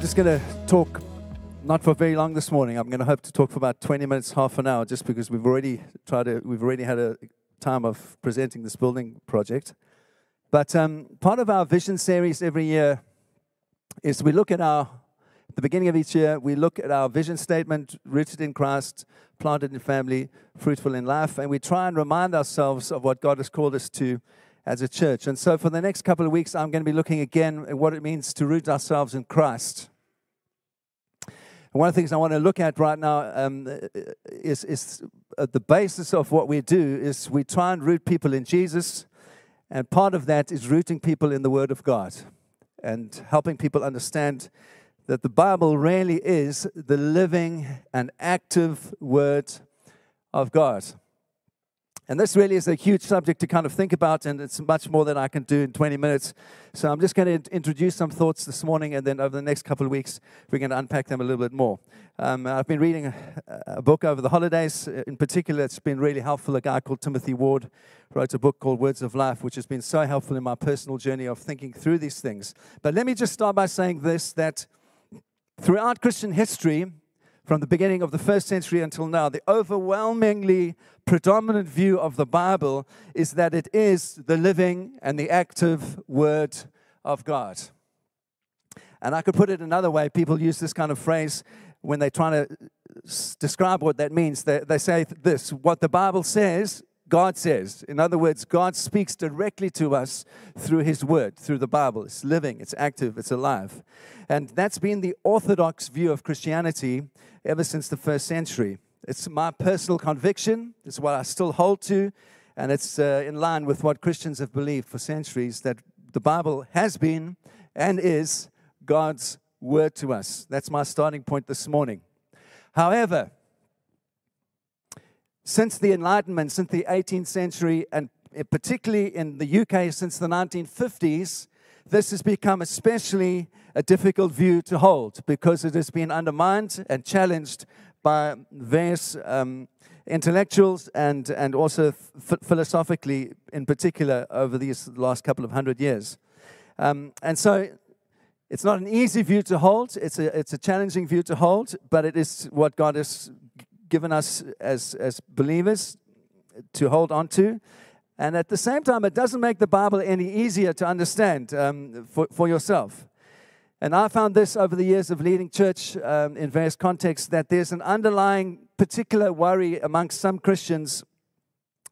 I'm just going to talk not for very long this morning. I'm going to hope to talk for about 20 minutes, half an hour, just because we've already tried to, we've already had a time of presenting this building project. But um, part of our vision series every year is we look at our, at the beginning of each year, we look at our vision statement, rooted in Christ, planted in family, fruitful in life, and we try and remind ourselves of what God has called us to as a church. And so for the next couple of weeks, I'm going to be looking again at what it means to root ourselves in Christ. One of the things I want to look at right now um, is, is uh, the basis of what we do is we try and root people in Jesus, and part of that is rooting people in the Word of God and helping people understand that the Bible really is the living and active Word of God. And this really is a huge subject to kind of think about, and it's much more than I can do in 20 minutes. So I'm just going to introduce some thoughts this morning, and then over the next couple of weeks, we're going to unpack them a little bit more. Um, I've been reading a, a, book over the holidays. In particular, it's been really helpful. A guy called Timothy Ward wrote a book called Words of Life, which has been so helpful in my personal journey of thinking through these things. But let me just start by saying this that throughout Christian history, from the beginning of the first century until now, the overwhelmingly predominant view of the Bible is that it is the living and the active Word of God. And I could put it another way. People use this kind of phrase when they're trying to describe what that means. They, they say this what the Bible says, God says. In other words, God speaks directly to us through His Word, through the Bible. It's living, it's active, it's alive. And that's been the orthodox view of Christianity ever since the first century. It's my personal conviction, it's what I still hold to, and it's uh, in line with what Christians have believed for centuries that the Bible has been and is God's word to us. That's my starting point this morning. However, since the Enlightenment, since the 18th century, and particularly in the UK since the 1950s, this has become especially a difficult view to hold because it has been undermined and challenged by various um, intellectuals and, and also philosophically, in particular, over these last couple of hundred years. Um, and so it's not an easy view to hold, it's a, it's a challenging view to hold, but it is what God has given us as, as believers to hold on to. And at the same time, it doesn't make the Bible any easier to understand um, for, for yourself. And I found this over the years of leading church um, in various contexts that there's an underlying particular worry amongst some Christians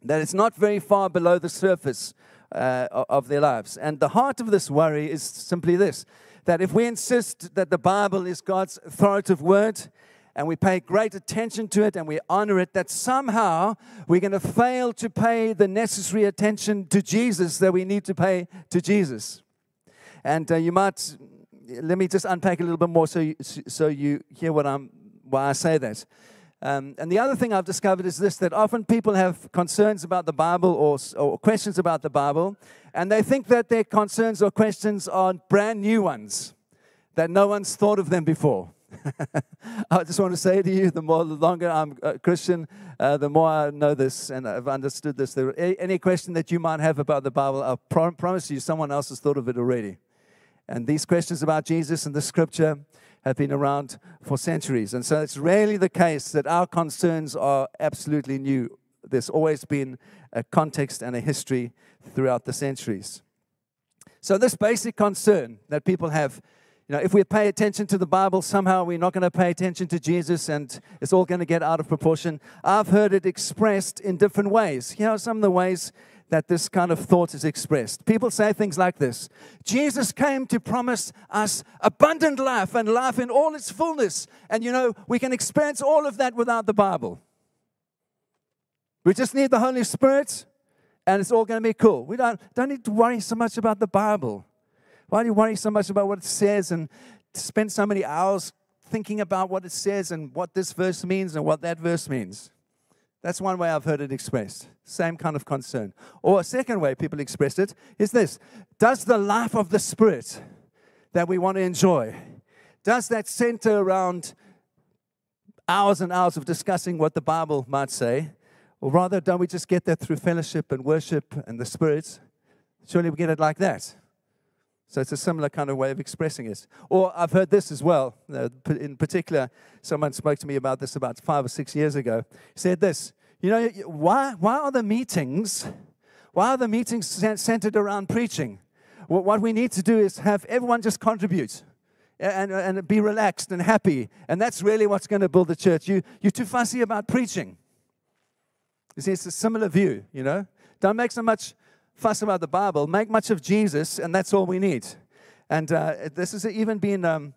that it's not very far below the surface uh, of their lives. And the heart of this worry is simply this that if we insist that the Bible is God's authoritative word, and we pay great attention to it and we honor it, that somehow we're going to fail to pay the necessary attention to Jesus that we need to pay to Jesus. And uh, you might let me just unpack a little bit more so you, so you hear what I'm, why I say that. Um, and the other thing I've discovered is this that often people have concerns about the Bible or, or questions about the Bible, and they think that their concerns or questions are brand new ones, that no one's thought of them before. I just want to say to you the more the longer I'm a Christian, uh, the more I know this and I've understood this. There, any question that you might have about the Bible, I promise you someone else has thought of it already. And these questions about Jesus and the scripture have been around for centuries. And so it's rarely the case that our concerns are absolutely new. There's always been a context and a history throughout the centuries. So, this basic concern that people have you know, if we pay attention to the Bible, somehow we're not going to pay attention to Jesus and it's all going to get out of proportion. I've heard it expressed in different ways. Here are some of the ways that this kind of thought is expressed. People say things like this Jesus came to promise us abundant life and life in all its fullness. And you know, we can experience all of that without the Bible. We just need the Holy Spirit and it's all going to be cool. We don't, don't need to worry so much about the Bible. Why do you worry so much about what it says and spend so many hours thinking about what it says and what this verse means and what that verse means? That's one way I've heard it expressed. Same kind of concern. Or a second way people express it is this Does the life of the Spirit that we want to enjoy, does that center around hours and hours of discussing what the Bible might say? Or rather, don't we just get that through fellowship and worship and the Spirit? Surely we get it like that. So it's a similar kind of way of expressing it. Or I've heard this as well. In particular, someone spoke to me about this about five or six years ago. Said this, you know, why, why are the meetings, why are the meetings centered around preaching? What we need to do is have everyone just contribute and, and be relaxed and happy. And that's really what's going to build the church. You, you're too fussy about preaching. You see, it's a similar view, you know. Don't make so much fuss about the Bible. Make much of Jesus, and that's all we need. And uh, this has even been um,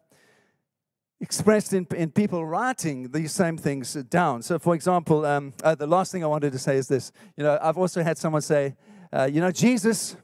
expressed in, in people writing these same things down. So, for example, um, uh, the last thing I wanted to say is this. You know, I've also had someone say, uh, you know, Jesus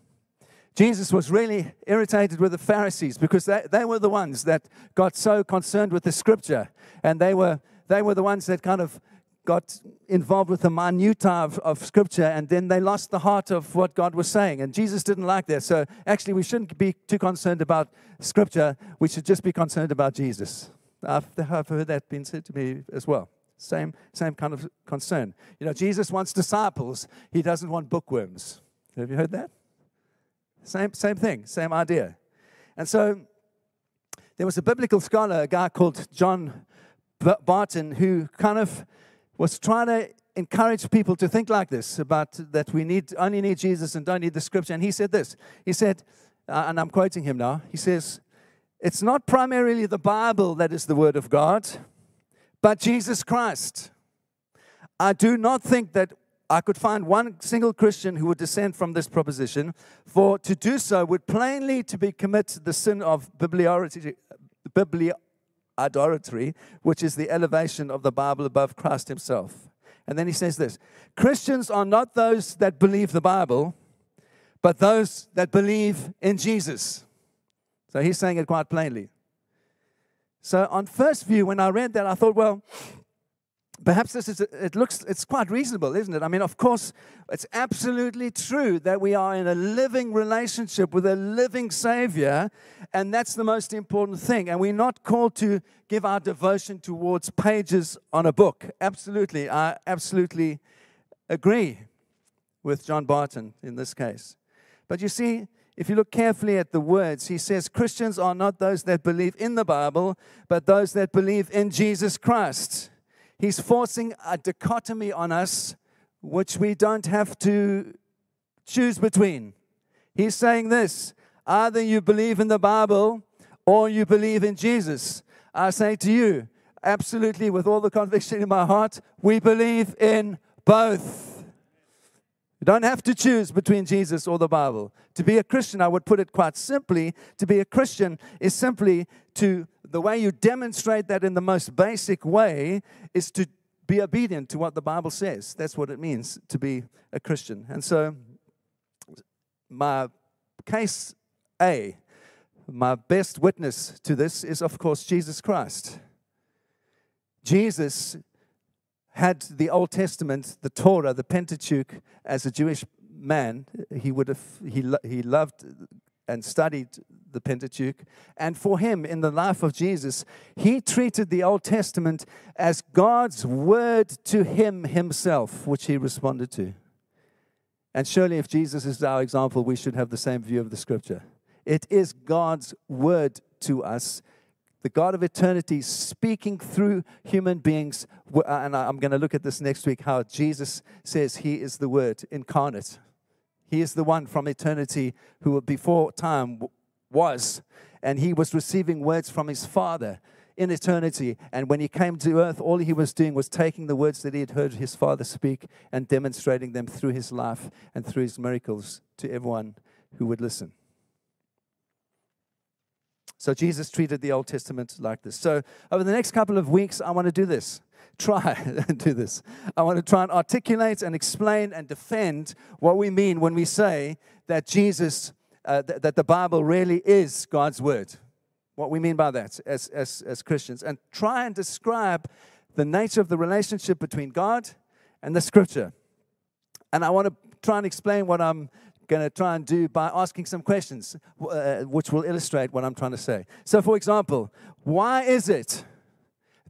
Jesus was really irritated with the Pharisees because they, they were the ones that got so concerned with the scripture. And they were, they were the ones that kind of got involved with the minutiae of, of scripture and then they lost the heart of what God was saying. And Jesus didn't like that. So actually, we shouldn't be too concerned about scripture. We should just be concerned about Jesus. I've, I've heard that being said to me as well. Same, same kind of concern. You know, Jesus wants disciples, he doesn't want bookworms. Have you heard that? Same, same thing, same idea. And so there was a biblical scholar, a guy called John Barton, who kind of was trying to encourage people to think like this about that we need only need Jesus and don't need the scripture. And he said this. He said, uh, and I'm quoting him now. He says, "It's not primarily the Bible that is the word of God, but Jesus Christ. I do not think that I could find one single Christian who would dissent from this proposition, for to do so would plainly to be commit the sin of bibliolatry, biblioidolatry, which is the elevation of the Bible above Christ himself. And then he says this Christians are not those that believe the Bible, but those that believe in Jesus. So he's saying it quite plainly. So, on first view, when I read that, I thought, well, perhaps this is it looks it's quite reasonable isn't it? I mean of course it's absolutely true that we are in a living relationship with a living savior and that's the most important thing. And we're not called to give our devotion towards pages on a book. Absolutely i absolutely agree with john barton in this case. But you see if you look carefully at the words, he says Christians are not those that believe in the Bible, but those that believe in Jesus Christ. He's forcing a dichotomy on us which we don't have to choose between. He's saying this either you believe in the Bible or you believe in Jesus. I say to you, absolutely, with all the conviction in my heart, we believe in both. You don't have to choose between Jesus or the Bible. To be a Christian, I would put it quite simply to be a Christian is simply to the way you demonstrate that in the most basic way is to be obedient to what the Bible says. That's what it means to be a Christian. And so, my case A, my best witness to this is, of course, Jesus Christ. Jesus had the Old Testament, the Torah, the Pentateuch, as a Jewish man, he would have he, he loved and studied the Pentateuch. And for him, in the life of Jesus, he treated the Old Testament as God's word to him himself, which he responded to. And surely, if Jesus is our example, we should have the same view of the scripture. It is God's word to us, the God of eternity speaking through human beings. Uh, and I'm going to look at this next week how Jesus says he is the word incarnate. He is the one from eternity who before time was, and he was receiving words from his Father in eternity. And when he came to earth, all he was doing was taking the words that he had heard his Father speak and demonstrating them through his life and through his miracles to everyone who would listen. So Jesus treated the Old Testament like this. So over the next couple of weeks, I want to do this try and do this. I want to try and articulate and explain and defend what we mean when we say that Jesus, uh, th- that the Bible really is God's word. What we mean by that as, as, as Christians. And try and describe the nature of the relationship between God and the scripture. And I want to try and explain what I'm going to try and do by asking some questions, uh, which will illustrate what I'm trying to say. So, for example, why is it?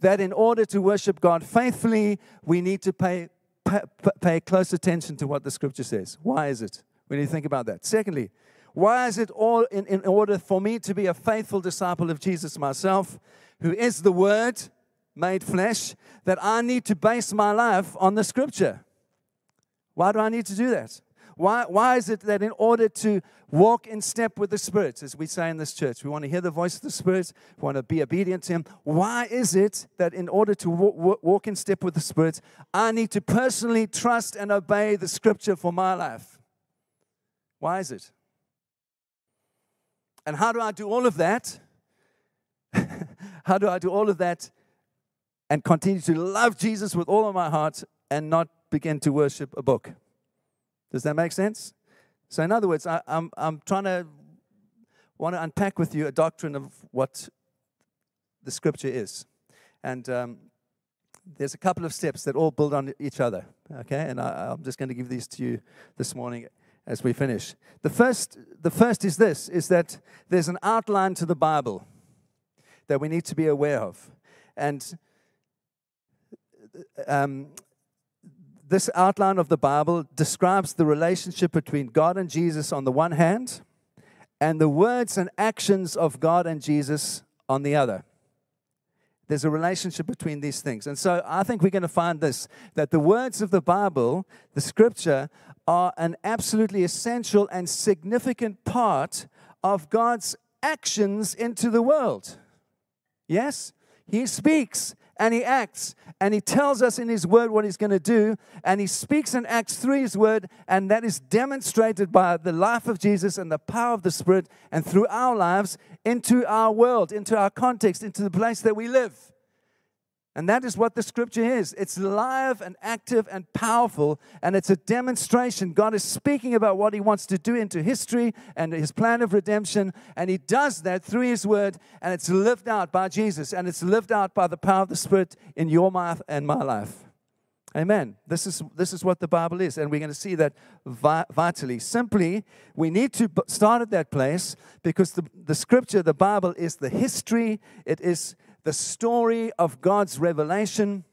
that in order to worship God faithfully, we need to pay, pay, pay close attention to what the scripture says. Why is it? We need to think about that. Secondly, Why is it all in, in order for me to be a faithful disciple of Jesus myself, who is the Word made flesh, that I need to base my life on the Scripture? Why do I need to do that? Why, why is it that in order to walk in step with the Spirit, as we say in this church, we want to hear the voice of the Spirit, we want to be obedient to Him? Why is it that in order to walk, walk in step with the Spirit, I need to personally trust and obey the Scripture for my life? Why is it? And how do I do all of that? how do I do all of that and continue to love Jesus with all of my heart and not begin to worship a book? Does that make sense? So, in other words, I, am I'm, I'm trying to want to unpack with you a doctrine of what the scripture is. And um, there's a couple of steps that all build on each other. Okay, and I, I'm just going to give these to you this morning as we finish. The first, the first is this: is that there's an outline to the Bible that we need to be aware of, and um, this outline of the Bible describes the relationship between God and Jesus on the one hand, and the words and actions of God and Jesus on the other. There's a relationship between these things. And so I think we're going to find this that the words of the Bible, the scripture, are an absolutely essential and significant part of God's actions into the world. Yes? He speaks and he acts and he tells us in his word what he's going to do and he speaks and acts through his word and that is demonstrated by the life of Jesus and the power of the spirit and through our lives into our world into our context into the place that we live and that is what the scripture is. It's live and active and powerful, and it's a demonstration. God is speaking about what He wants to do into history and His plan of redemption, and He does that through His word, and it's lived out by Jesus, and it's lived out by the power of the Spirit in your mouth and my life. Amen. This is, this is what the Bible is, and we're going to see that vi- vitally. Simply, we need to start at that place because the, the scripture, the Bible, is the history, it is the story of God's revelation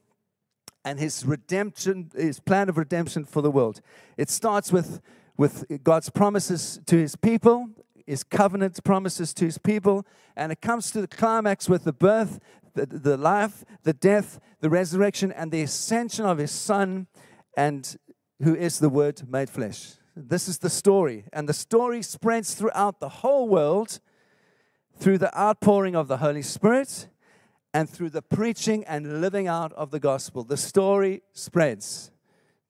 and his redemption, his plan of redemption for the world. It starts with, with God's promises to his people, his covenant promises to his people, and it comes to the climax with the birth, the, the life, the death, the resurrection, and the ascension of his son, and who is the Word made flesh. This is the story, and the story spreads throughout the whole world through the outpouring of the Holy Spirit and through the preaching and living out of the gospel. The story spreads.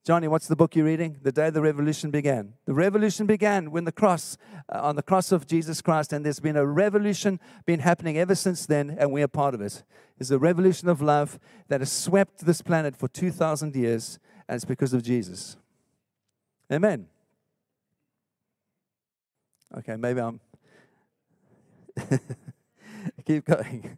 Johnny, what's the book you're reading? The day the revolution began. The revolution began when the cross, uh, on the cross of Jesus Christ, and there's been a revolution been happening ever since then, and we're part of it. It's a revolution of love that has swept this planet for 2,000 years, and it's because of Jesus. Amen. Okay, maybe I'm. Keep going.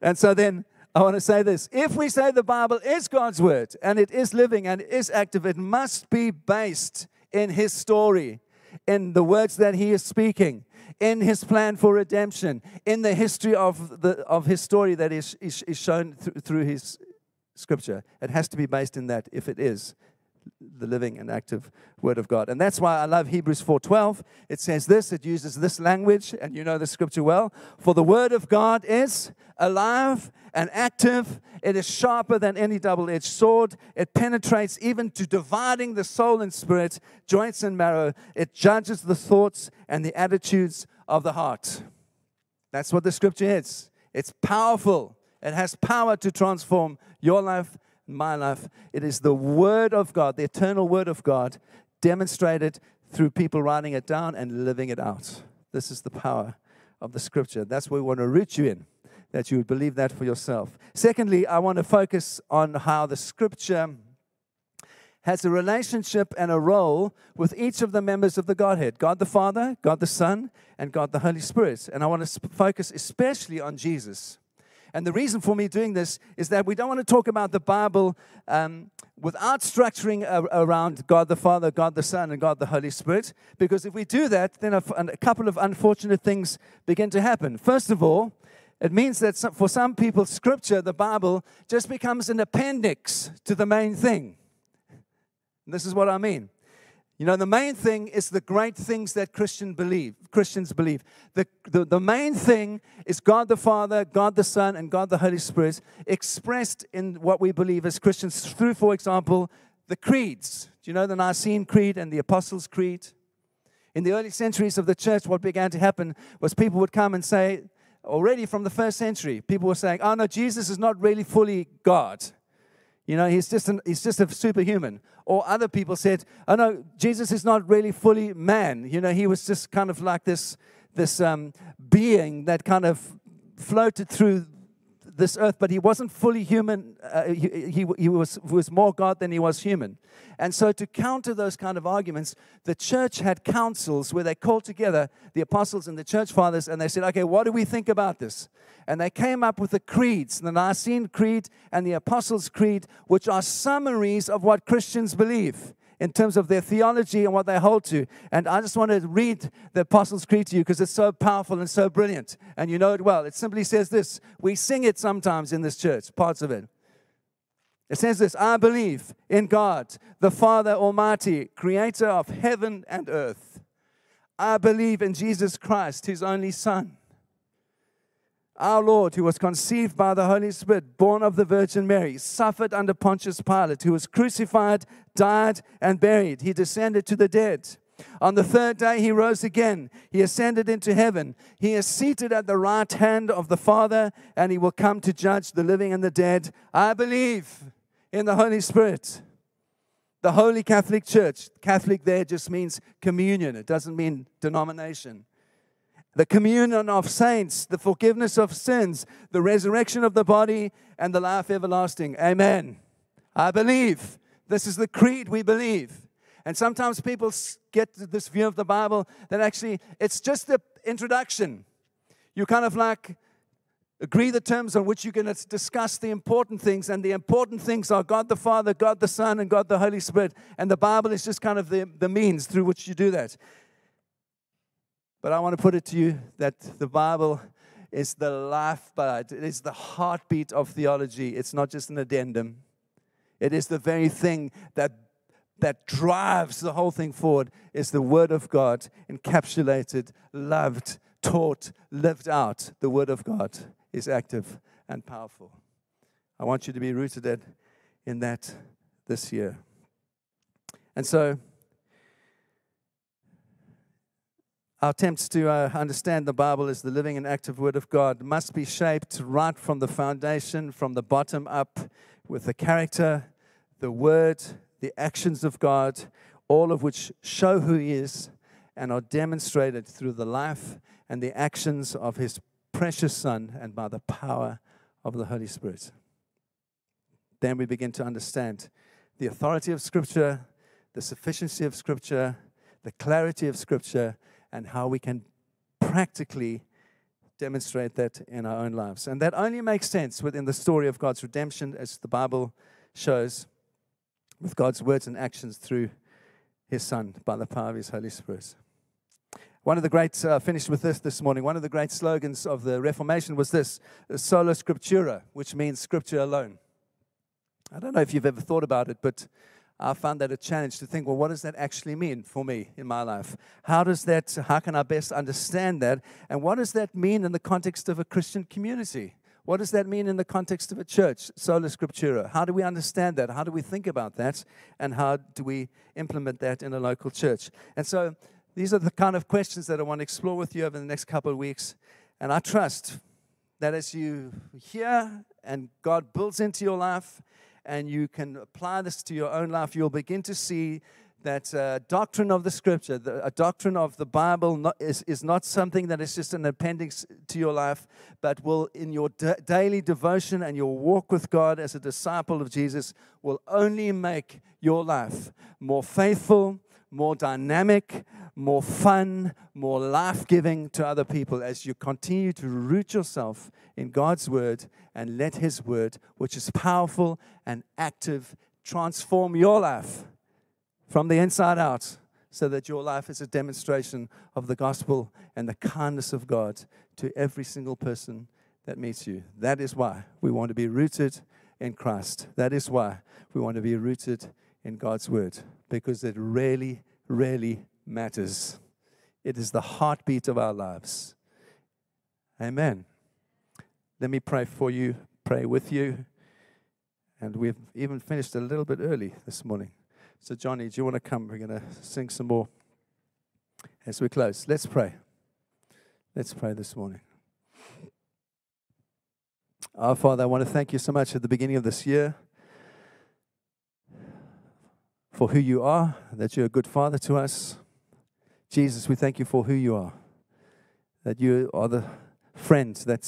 And so then I want to say this if we say the Bible is God's word and it is living and is active, it must be based in His story, in the words that He is speaking, in His plan for redemption, in the history of, the, of His story that is, is, is shown th- through His scripture. It has to be based in that if it is the living and active word of God. And that's why I love Hebrews 4:12. It says this, it uses this language and you know the scripture well, for the word of God is alive and active. It is sharper than any double-edged sword. It penetrates even to dividing the soul and spirit, joints and marrow. It judges the thoughts and the attitudes of the heart. That's what the scripture is. It's powerful. It has power to transform your life my life. It is the Word of God, the eternal Word of God, demonstrated through people writing it down and living it out. This is the power of the Scripture. That's what we want to root you in, that you would believe that for yourself. Secondly, I want to focus on how the Scripture has a relationship and a role with each of the members of the Godhead God the Father, God the Son, and God the Holy Spirit. And I want to focus especially on Jesus. And the reason for me doing this is that we don't want to talk about the Bible um, without structuring around God the Father, God the Son, and God the Holy Spirit. Because if we do that, then a, a couple of unfortunate things begin to happen. First of all, it means that for some people, Scripture, the Bible, just becomes an appendix to the main thing. And this is what I mean. You know, the main thing is the great things that Christian believe, Christians believe. The, the, the main thing is God the Father, God the Son, and God the Holy Spirit expressed in what we believe as Christians through, for example, the creeds. Do you know the Nicene Creed and the Apostles' Creed? In the early centuries of the church, what began to happen was people would come and say, already from the first century, people were saying, oh no, Jesus is not really fully God. You know, he's just, an, he's just a superhuman. Or other people said, oh no, Jesus is not really fully man. You know, he was just kind of like this, this um, being that kind of floated through this earth, but he wasn't fully human. Uh, he, he, he was, was more God than he was human. And so, to counter those kind of arguments, the church had councils where they called together the apostles and the church fathers and they said, okay, what do we think about this? And they came up with the creeds, the Nicene Creed and the Apostles' Creed, which are summaries of what Christians believe in terms of their theology and what they hold to. And I just want to read the Apostles' Creed to you because it's so powerful and so brilliant. And you know it well. It simply says this we sing it sometimes in this church, parts of it. It says this I believe in God, the Father Almighty, creator of heaven and earth. I believe in Jesus Christ, his only Son our Lord, who was conceived by the Holy Spirit, born of the Virgin Mary, suffered under Pontius Pilate, who was crucified, died, and buried. He descended to the dead. On the third day, he rose again. He ascended into heaven. He is seated at the right hand of the Father, and he will come to judge the living and the dead. I believe in the Holy Spirit. The Holy Catholic Church. Catholic there just means communion, it doesn't mean denomination the communion of saints, the forgiveness of sins, the resurrection of the body, and the life everlasting. Amen. I believe. This is the creed we believe. And sometimes people get this view of the Bible that actually it's just the introduction. You kind of like agree the terms on which you're going to discuss the important things, and the important things are God the Father, God the Son, and God the Holy Spirit. And the Bible is just kind of the, the means through which you do that. But I want to put it to you that the Bible is the lifeblood, it is the heartbeat of theology. It's not just an addendum, it is the very thing that that drives the whole thing forward is the Word of God, encapsulated, loved, taught, lived out. The Word of God is active and powerful. I want you to be rooted in that this year. And so, Our attempts to uh, understand the Bible as the living and active Word of God must be shaped right from the foundation, from the bottom up, with the character, the Word, the actions of God, all of which show who He is and are demonstrated through the life and the actions of His precious Son and by the power of the Holy Spirit. Then we begin to understand the authority of Scripture, the sufficiency of Scripture, the clarity of Scripture and how we can practically demonstrate that in our own lives. And that only makes sense within the story of God's redemption, as the Bible shows, with God's words and actions through His Son by the power of His Holy Spirit. One of the great, uh, finished with this this morning, one of the great slogans of the Reformation was this sola scriptura, which means scripture alone. I don't know if you've ever thought about it, but I found that a challenge to think, well, what does that actually mean for me in my life? How does that, how can I best understand that? And what does that mean in the context of a Christian community? What does that mean in the context of a church, sola scriptura? How do we understand that? How do we think about that? And how do we implement that in a local church? And so these are the kind of questions that I want to explore with you over the next couple of weeks. And I trust that as you hear and God builds into your life, and you can apply this to your own life, you'll begin to see that uh, doctrine of the scripture, the, a doctrine of the Bible, not, is, is not something that is just an appendix to your life, but will, in your d- daily devotion and your walk with God as a disciple of Jesus, will only make your life more faithful, more dynamic, more fun, more life giving to other people as you continue to root yourself in God's word and let His word, which is powerful and active, transform your life from the inside out so that your life is a demonstration of the gospel and the kindness of God to every single person that meets you. That is why we want to be rooted in Christ. That is why we want to be rooted in God's word because it really, really matters. It is the heartbeat of our lives. Amen. Let me pray for you, pray with you. And we've even finished a little bit early this morning. So, Johnny, do you want to come? We're going to sing some more as we close. Let's pray. Let's pray this morning. Our Father, I want to thank you so much at the beginning of this year for who you are, that you're a good Father to us. Jesus, we thank you for who you are, that you are the friend that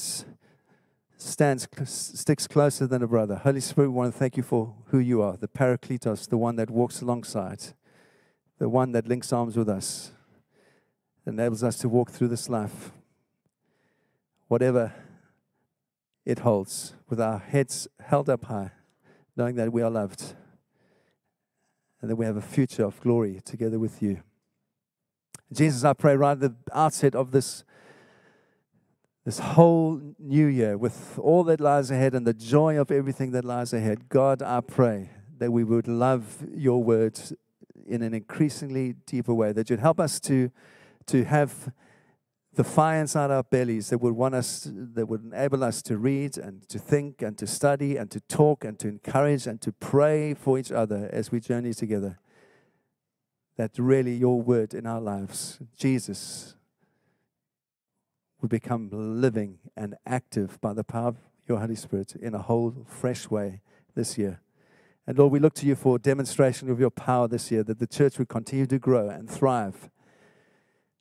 stands, sticks closer than a brother. Holy Spirit, we want to thank you for who you are, the Parakletos, the one that walks alongside, the one that links arms with us, enables us to walk through this life, whatever it holds, with our heads held up high, knowing that we are loved and that we have a future of glory together with you. Jesus, I pray right at the outset of this this whole new year with all that lies ahead and the joy of everything that lies ahead, God, I pray that we would love your words in an increasingly deeper way, that you'd help us to, to have the fire inside our bellies that would want us, that would enable us to read and to think and to study and to talk and to encourage and to pray for each other as we journey together. That really your word in our lives, Jesus, we become living and active by the power of your Holy Spirit in a whole fresh way this year. And Lord, we look to you for demonstration of your power this year, that the church would continue to grow and thrive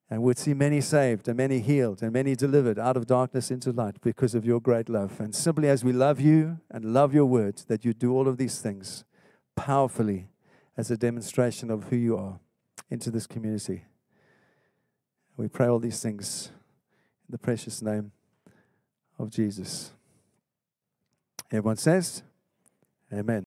and would see many saved and many healed and many delivered out of darkness into light because of your great love. And simply as we love you and love your word, that you do all of these things powerfully as a demonstration of who you are into this community. We pray all these things in the precious name of Jesus. Everyone says, Amen.